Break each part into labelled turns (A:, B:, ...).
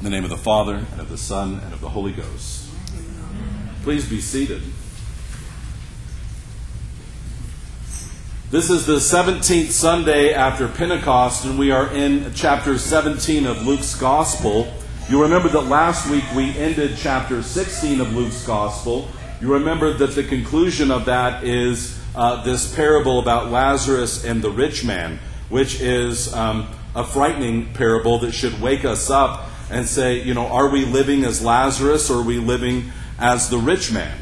A: In the name of the Father, and of the Son, and of the Holy Ghost. Please be seated. This is the 17th Sunday after Pentecost, and we are in chapter 17 of Luke's Gospel. You remember that last week we ended chapter 16 of Luke's Gospel. You remember that the conclusion of that is uh, this parable about Lazarus and the rich man, which is um, a frightening parable that should wake us up and say, you know, are we living as Lazarus or are we living as the rich man?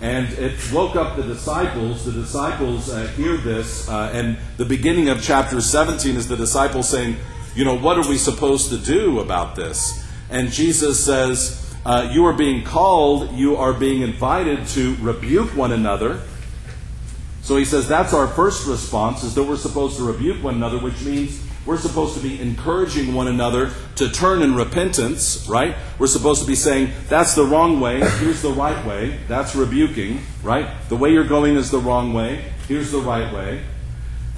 A: And it woke up the disciples. The disciples uh, hear this, uh, and the beginning of chapter 17 is the disciples saying, You know, what are we supposed to do about this? And Jesus says, uh, You are being called, you are being invited to rebuke one another. So he says that's our first response, is that we're supposed to rebuke one another, which means we're supposed to be encouraging one another to turn in repentance, right? We're supposed to be saying, that's the wrong way, here's the right way. That's rebuking, right? The way you're going is the wrong way, here's the right way.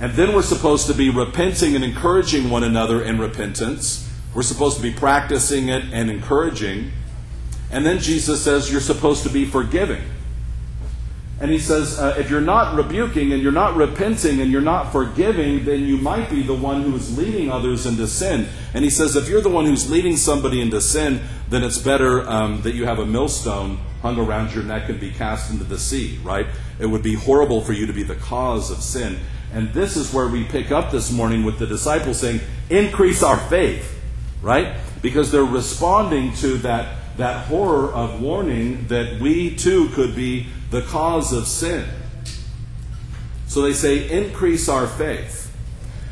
A: And then we're supposed to be repenting and encouraging one another in repentance. We're supposed to be practicing it and encouraging. And then Jesus says you're supposed to be forgiving. And he says, uh, if you're not rebuking and you're not repenting and you're not forgiving, then you might be the one who is leading others into sin. And he says, if you're the one who's leading somebody into sin, then it's better um, that you have a millstone hung around your neck and be cast into the sea, right? It would be horrible for you to be the cause of sin. And this is where we pick up this morning with the disciples saying, increase our faith, right? Because they're responding to that, that horror of warning that we too could be the cause of sin. So they say, increase our faith.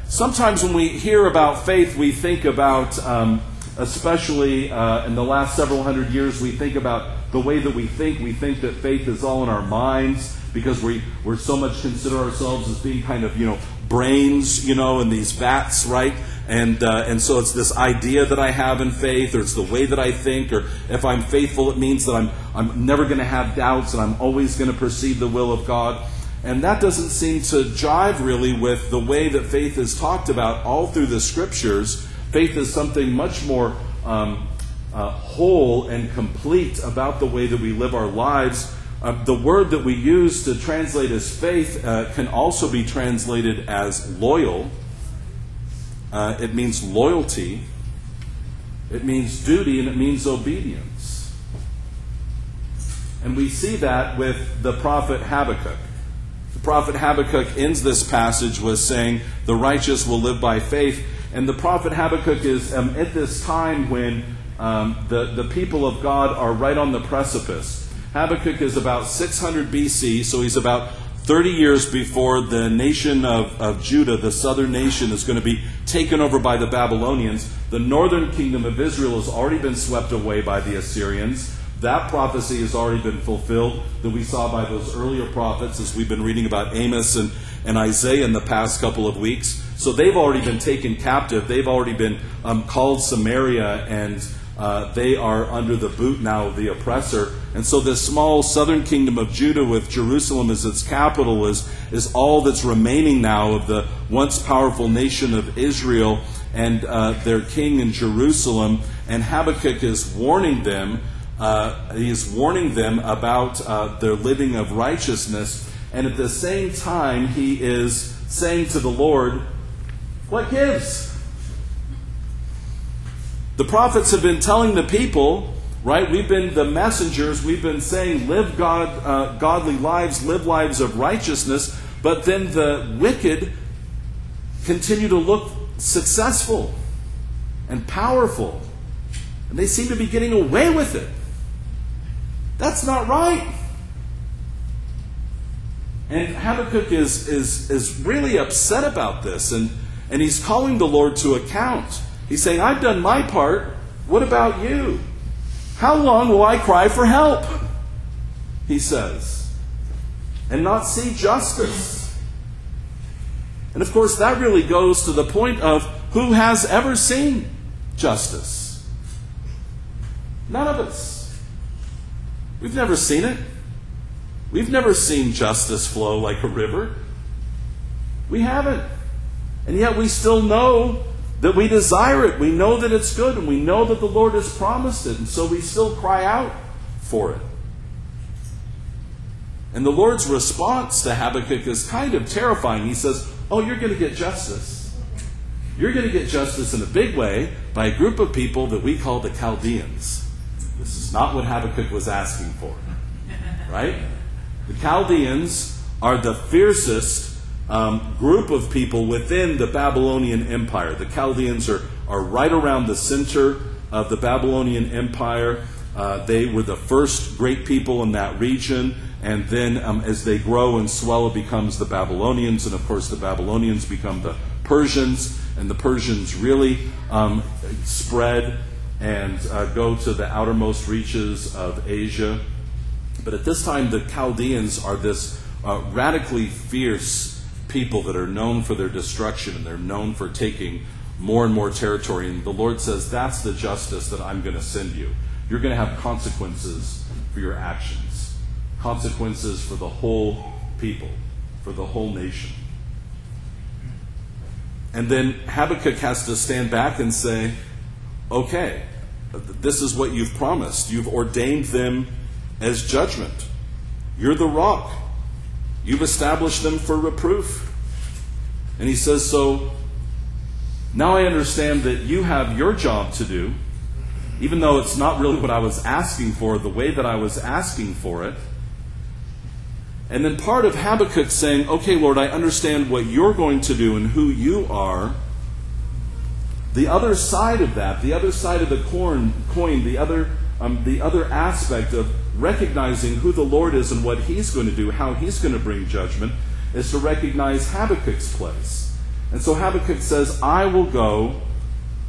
A: Sometimes when we hear about faith, we think about, um, especially uh, in the last several hundred years, we think about the way that we think. We think that faith is all in our minds because we, we're so much consider ourselves as being kind of, you know, brains, you know, in these vats, right? And, uh, and so it's this idea that I have in faith, or it's the way that I think, or if I'm faithful, it means that I'm, I'm never going to have doubts and I'm always going to perceive the will of God. And that doesn't seem to jive really with the way that faith is talked about all through the scriptures. Faith is something much more um, uh, whole and complete about the way that we live our lives. Uh, the word that we use to translate as faith uh, can also be translated as loyal. Uh, it means loyalty, it means duty, and it means obedience. And we see that with the prophet Habakkuk. The prophet Habakkuk ends this passage with saying, The righteous will live by faith. And the prophet Habakkuk is um, at this time when um, the, the people of God are right on the precipice. Habakkuk is about 600 BC, so he's about 30 years before the nation of, of Judah, the southern nation, is going to be taken over by the Babylonians. The northern kingdom of Israel has already been swept away by the Assyrians. That prophecy has already been fulfilled that we saw by those earlier prophets as we've been reading about Amos and, and Isaiah in the past couple of weeks. So they've already been taken captive. They've already been um, called Samaria and uh, they are under the boot now of the oppressor. And so this small southern kingdom of Judah with Jerusalem as its capital is, is all that's remaining now of the once powerful nation of Israel and uh, their king in Jerusalem. And Habakkuk is warning them, uh, he is warning them about uh, their living of righteousness. And at the same time, he is saying to the Lord, What gives? The prophets have been telling the people, right? We've been the messengers. We've been saying, live God, uh, godly lives, live lives of righteousness. But then the wicked continue to look successful and powerful. And they seem to be getting away with it. That's not right. And Habakkuk is, is, is really upset about this, and, and he's calling the Lord to account. He's saying, I've done my part. What about you? How long will I cry for help? He says, and not see justice. And of course, that really goes to the point of who has ever seen justice? None of us. We've never seen it. We've never seen justice flow like a river. We haven't. And yet we still know that we desire it. We know that it's good, and we know that the Lord has promised it, and so we still cry out for it. And the Lord's response to Habakkuk is kind of terrifying. He says, Oh, you're going to get justice. You're going to get justice in a big way by a group of people that we call the Chaldeans. This is not what Habakkuk was asking for. Right? The Chaldeans are the fiercest um, group of people within the Babylonian Empire. The Chaldeans are, are right around the center of the Babylonian Empire. Uh, they were the first great people in that region. And then um, as they grow and swell, it becomes the Babylonians. And of course, the Babylonians become the Persians. And the Persians really um, spread and uh, go to the outermost reaches of Asia. But at this time, the Chaldeans are this uh, radically fierce people that are known for their destruction and they're known for taking more and more territory. And the Lord says, That's the justice that I'm going to send you. You're going to have consequences for your actions, consequences for the whole people, for the whole nation. And then Habakkuk has to stand back and say, Okay, this is what you've promised. You've ordained them as judgment. You're the rock. You've established them for reproof. And he says, So now I understand that you have your job to do, even though it's not really what I was asking for, the way that I was asking for it. And then part of Habakkuk saying, Okay, Lord, I understand what you're going to do and who you are. The other side of that, the other side of the coin, the other um, the other aspect of recognizing who the Lord is and what He's going to do, how He's going to bring judgment, is to recognize Habakkuk's place. And so Habakkuk says, I will go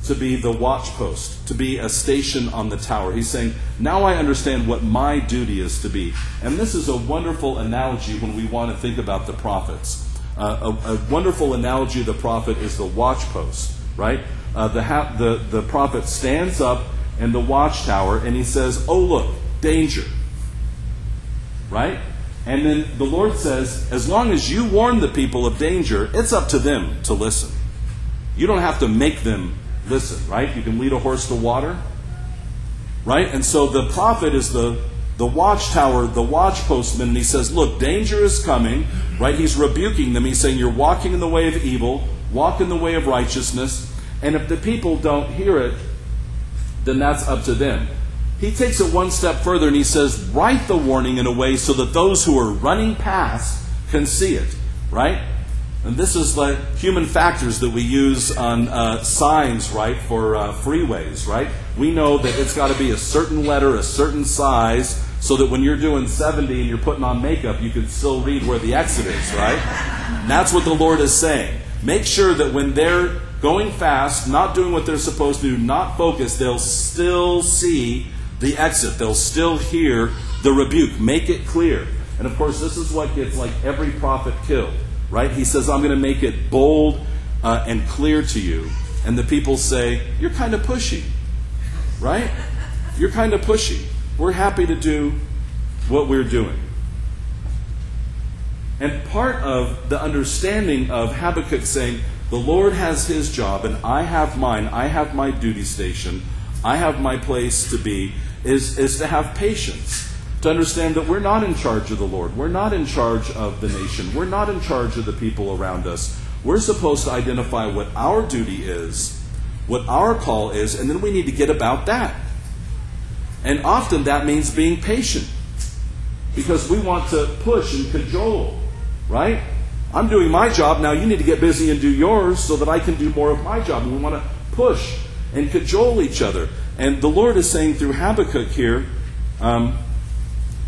A: to be the watchpost, to be a station on the tower. He's saying, Now I understand what my duty is to be. And this is a wonderful analogy when we want to think about the prophets. Uh, a, a, wonderful analogy of the prophet is the watchpost, right? Uh, the, ha- the, the prophet stands up in the watchtower and he says, Oh, look, danger. Right? And then the Lord says, As long as you warn the people of danger, it's up to them to listen. You don't have to make them listen, right? You can lead a horse to water. Right? And so the prophet is the, the watchtower, the watchpostman, and he says, Look, danger is coming. Right? He's rebuking them. He's saying, You're walking in the way of evil, walk in the way of righteousness. And if the people don't hear it, then that's up to them. He takes it one step further and he says, write the warning in a way so that those who are running past can see it, right? And this is the human factors that we use on uh, signs, right, for uh, freeways, right? We know that it's got to be a certain letter, a certain size, so that when you're doing 70 and you're putting on makeup, you can still read where the exit is, right? And that's what the Lord is saying. Make sure that when they're going fast, not doing what they're supposed to do, not focused, they'll still see the exit. They'll still hear the rebuke. Make it clear. And of course, this is what gets like every prophet killed, right? He says, I'm going to make it bold uh, and clear to you. And the people say, You're kind of pushy, right? You're kind of pushy. We're happy to do what we're doing. And part of the understanding of Habakkuk saying, the Lord has his job, and I have mine. I have my duty station. I have my place to be, is, is to have patience. To understand that we're not in charge of the Lord. We're not in charge of the nation. We're not in charge of the people around us. We're supposed to identify what our duty is, what our call is, and then we need to get about that. And often that means being patient. Because we want to push and cajole, right? I'm doing my job, now you need to get busy and do yours so that I can do more of my job. And we want to push and cajole each other. And the Lord is saying through Habakkuk here um,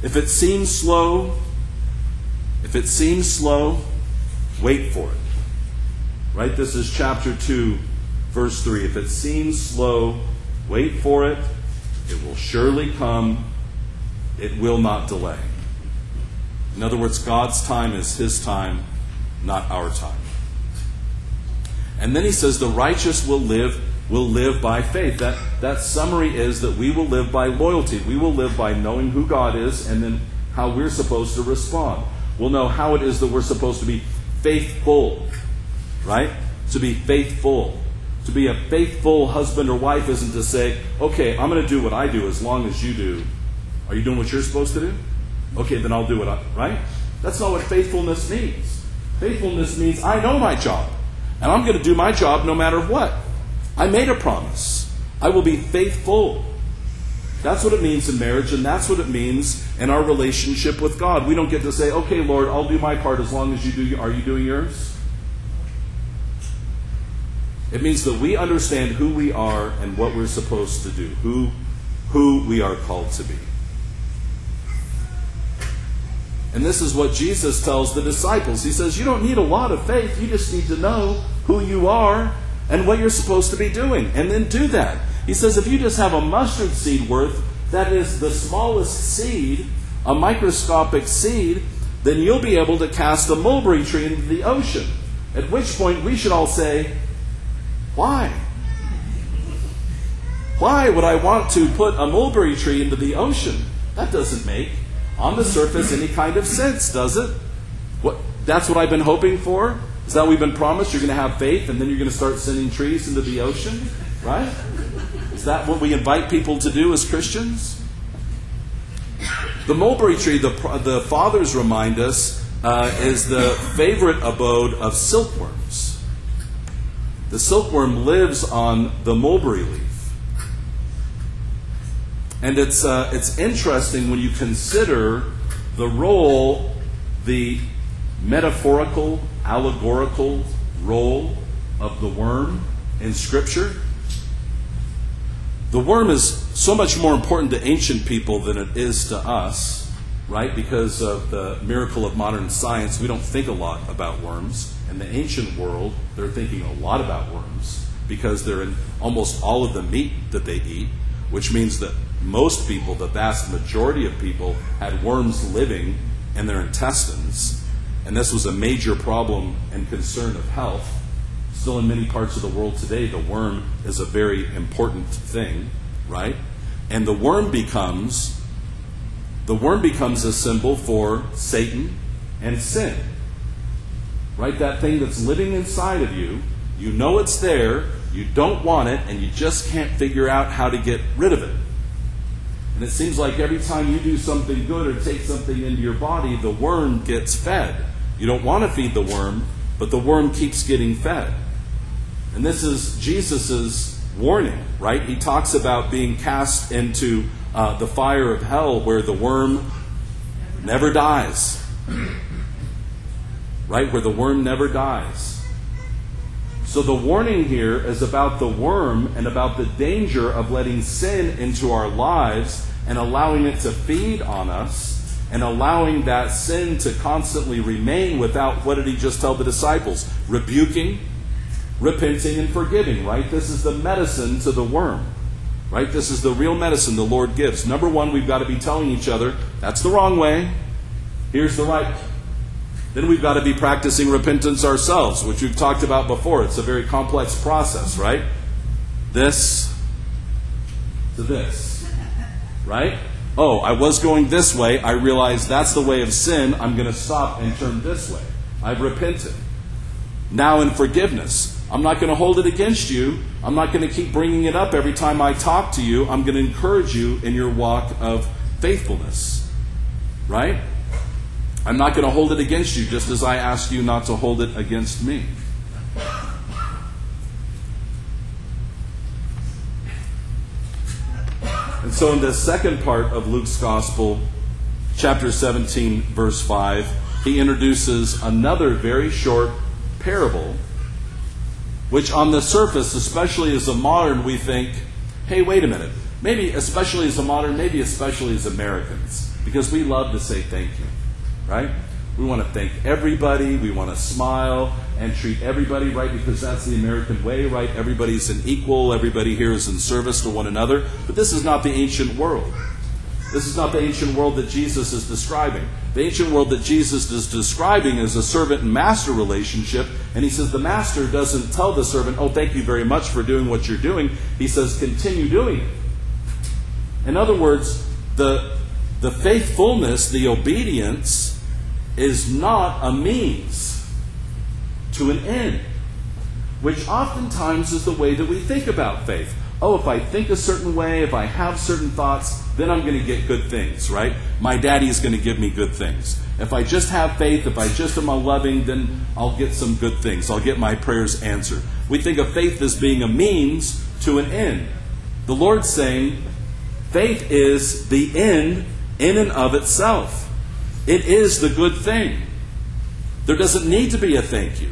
A: if it seems slow, if it seems slow, wait for it. Right? This is chapter 2, verse 3. If it seems slow, wait for it. It will surely come. It will not delay. In other words, God's time is His time not our time. And then he says the righteous will live will live by faith. That that summary is that we will live by loyalty. We will live by knowing who God is and then how we're supposed to respond. We'll know how it is that we're supposed to be faithful, right? To be faithful. To be a faithful husband or wife isn't to say, okay, I'm going to do what I do as long as you do. Are you doing what you're supposed to do? Okay, then I'll do what I, right? That's not what faithfulness means. Faithfulness means I know my job, and I'm going to do my job no matter what. I made a promise. I will be faithful. That's what it means in marriage, and that's what it means in our relationship with God. We don't get to say, okay, Lord, I'll do my part as long as you do. Are you doing yours? It means that we understand who we are and what we're supposed to do, who, who we are called to be. And this is what Jesus tells the disciples. He says, You don't need a lot of faith, you just need to know who you are and what you're supposed to be doing, and then do that. He says, If you just have a mustard seed worth, that is the smallest seed, a microscopic seed, then you'll be able to cast a mulberry tree into the ocean. At which point we should all say, why? Why would I want to put a mulberry tree into the ocean? That doesn't make, on the surface, any kind of sense, does it? What, that's what I've been hoping for? Is that we've been promised you're going to have faith and then you're going to start sending trees into the ocean? Right? Is that what we invite people to do as Christians? The mulberry tree, the, the fathers remind us, uh, is the favorite abode of silkworms. The silkworm lives on the mulberry leaf. And it's, uh, it's interesting when you consider the role, the metaphorical, allegorical role of the worm in Scripture. The worm is so much more important to ancient people than it is to us, right? Because of the miracle of modern science, we don't think a lot about worms. In the ancient world, they're thinking a lot about worms because they're in almost all of the meat that they eat, which means that most people, the vast majority of people, had worms living in their intestines. And this was a major problem and concern of health. Still, in many parts of the world today, the worm is a very important thing, right? And the worm becomes the worm becomes a symbol for Satan and sin right? That thing that's living inside of you. You know it's there, you don't want it, and you just can't figure out how to get rid of it. And it seems like every time you do something good or take something into your body, the worm gets fed. You don't want to feed the worm, but the worm keeps getting fed. And this is Jesus' warning, right? He talks about being cast into uh, the fire of hell where the worm never dies right? Where the worm never dies. So the warning here is about the worm and about the danger of letting sin into our lives and allowing it to feed on us and allowing that sin to constantly remain without what did he just tell the disciples? Rebuking, repenting, and forgiving, right? This is the medicine to the worm, right? This is the real medicine the Lord gives. Number one, we've got to be telling each other that's the wrong way, here's the right then we've got to be practicing repentance ourselves, which we've talked about before. It's a very complex process, right? This to this, right? Oh, I was going this way. I realize that's the way of sin. I'm going to stop and turn this way. I've repented. Now in forgiveness, I'm not going to hold it against you. I'm not going to keep bringing it up every time I talk to you. I'm going to encourage you in your walk of faithfulness, right? I'm not going to hold it against you, just as I ask you not to hold it against me. So, in the second part of Luke's Gospel, chapter 17, verse 5, he introduces another very short parable, which on the surface, especially as a modern, we think, hey, wait a minute. Maybe, especially as a modern, maybe especially as Americans, because we love to say thank you right? We want to thank everybody. We want to smile and treat everybody right because that's the American way, right? Everybody's an equal. Everybody here is in service to one another. But this is not the ancient world. This is not the ancient world that Jesus is describing. The ancient world that Jesus is describing is a servant and master relationship. And he says the master doesn't tell the servant, oh, thank you very much for doing what you're doing. He says, continue doing it. In other words, the, the faithfulness, the obedience, is not a means to an end. which oftentimes is the way that we think about faith. Oh, if I think a certain way, if I have certain thoughts, then I'm going to get good things, right? My daddy is going to give me good things. If I just have faith, if I just am loving, then I'll get some good things. I'll get my prayers answered. We think of faith as being a means to an end. The Lord's saying, faith is the end in and of itself. It is the good thing. There doesn't need to be a thank you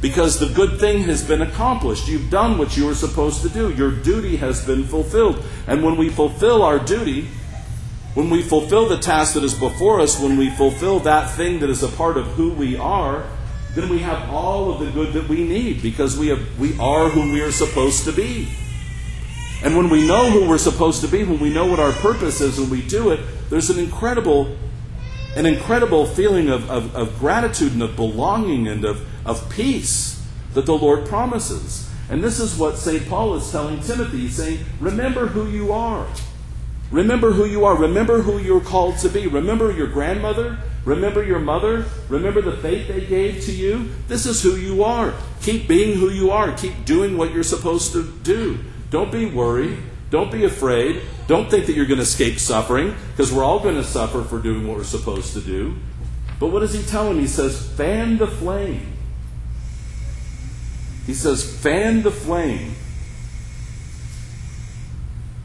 A: because the good thing has been accomplished. You've done what you were supposed to do. Your duty has been fulfilled. And when we fulfill our duty, when we fulfill the task that is before us, when we fulfill that thing that is a part of who we are, then we have all of the good that we need because we, have, we are who we are supposed to be. And when we know who we're supposed to be, when we know what our purpose is and we do it, there's an incredible, an incredible feeling of, of, of gratitude and of belonging and of, of peace that the Lord promises. And this is what St. Paul is telling Timothy. He's saying, Remember who you are. Remember who you are. Remember who you're called to be. Remember your grandmother. Remember your mother. Remember the faith they gave to you. This is who you are. Keep being who you are. Keep doing what you're supposed to do. Don't be worried. Don't be afraid. Don't think that you're going to escape suffering, because we're all going to suffer for doing what we're supposed to do. But what does he tell him? He says, fan the flame. He says, fan the flame.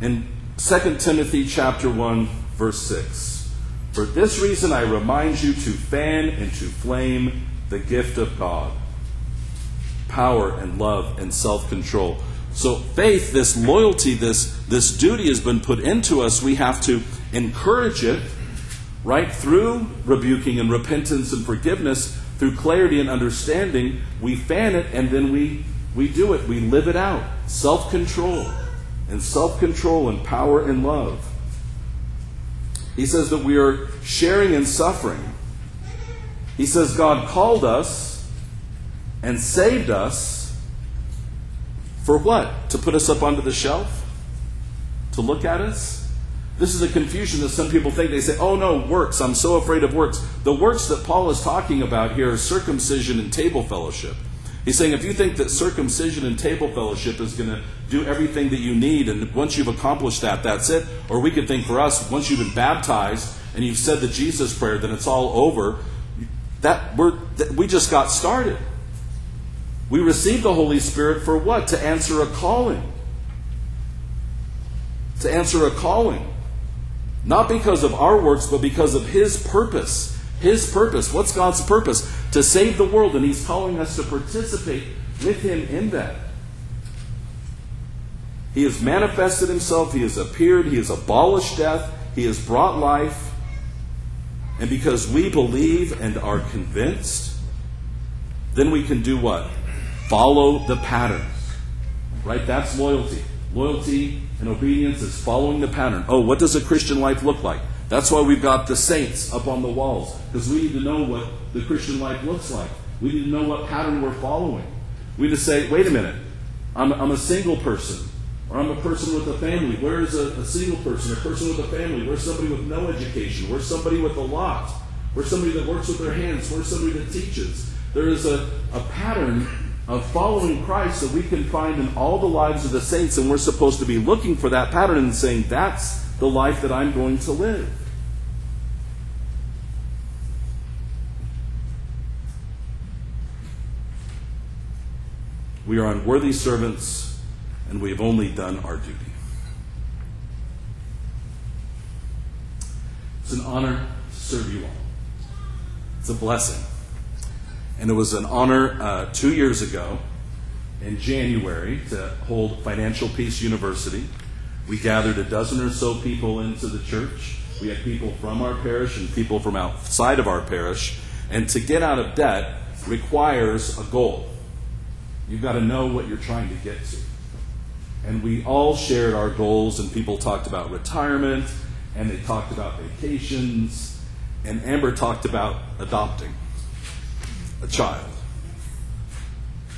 A: In 2 Timothy chapter 1, verse 6. For this reason I remind you to fan and to flame the gift of God. Power and love and self control. So faith, this loyalty, this, this duty has been put into us. We have to encourage it, right? Through rebuking and repentance and forgiveness, through clarity and understanding, we fan it and then we, we do it. We live it out. Self control and self control and power and love. He says that we are sharing in suffering. He says God called us and saved us for what? To put us up onto the shelf? To look at us? This is a confusion that some people think. They say, oh no, works. I'm so afraid of works. The works that Paul is talking about here are circumcision and table fellowship. He's saying if you think that circumcision and table fellowship is going to do everything that you need, and once you've accomplished that, that's it. Or we could think for us, once you've been baptized and you've said the Jesus prayer, then it's all over. That we're, that we just got started. We receive the Holy Spirit for what? To answer a calling. To answer a calling. Not because of our works, but because of His purpose. His purpose. What's God's purpose? To save the world, and He's calling us to participate with Him in that. He has manifested Himself, He has appeared, He has abolished death, He has brought life. And because we believe and are convinced, then we can do what? Follow the pattern. Right? That's loyalty. Loyalty and obedience is following the pattern. Oh, what does a Christian life look like? That's why we've got the saints up on the walls, because we need to know what the Christian life looks like. We need to know what pattern we're following. We need to say, wait a minute, I'm, I'm a single person, or I'm a person with a family. Where is a, a single person, a person with a family? Where's somebody with no education? Where's somebody with a lot? Where's somebody that works with their hands? Where's somebody that teaches? There is a, a pattern of following Christ that we can find in all the lives of the saints, and we're supposed to be looking for that pattern and saying, that's the life that I'm going to live. We are unworthy servants, and we have only done our duty. It's an honor to serve you all. It's a blessing. And it was an honor uh, two years ago in January to hold Financial Peace University. We gathered a dozen or so people into the church. We had people from our parish and people from outside of our parish. And to get out of debt requires a goal. You've got to know what you're trying to get to. And we all shared our goals, and people talked about retirement, and they talked about vacations, and Amber talked about adopting a child.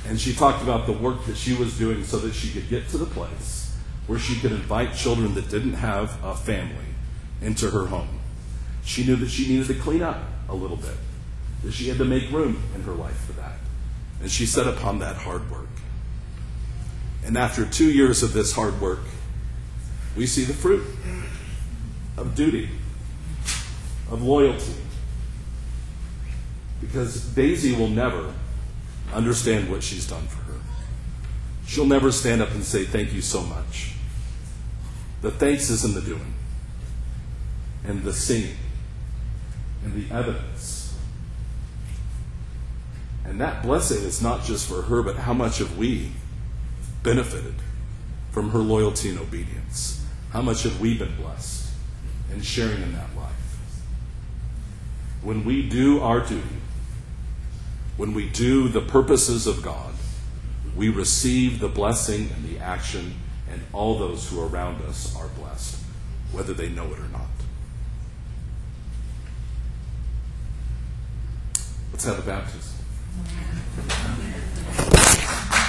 A: And she talked about the work that she was doing so that she could get to the place where she could invite children that didn't have a family into her home. She knew that she needed to clean up a little bit, that she had to make room in her life for that. And she set upon that hard work. And after two years of this hard work, we see the fruit of duty, of loyalty. Because Daisy will never understand what she's done for her. She'll never stand up and say, Thank you so much. The thanks is in the doing, and the singing, and the evidence. And that blessing is not just for her, but how much have we benefited from her loyalty and obedience? How much have we been blessed in sharing in that life? When we do our duty, when we do the purposes of God, we receive the blessing and the action, and all those who are around us are blessed, whether they know it or not. Let's have a baptism.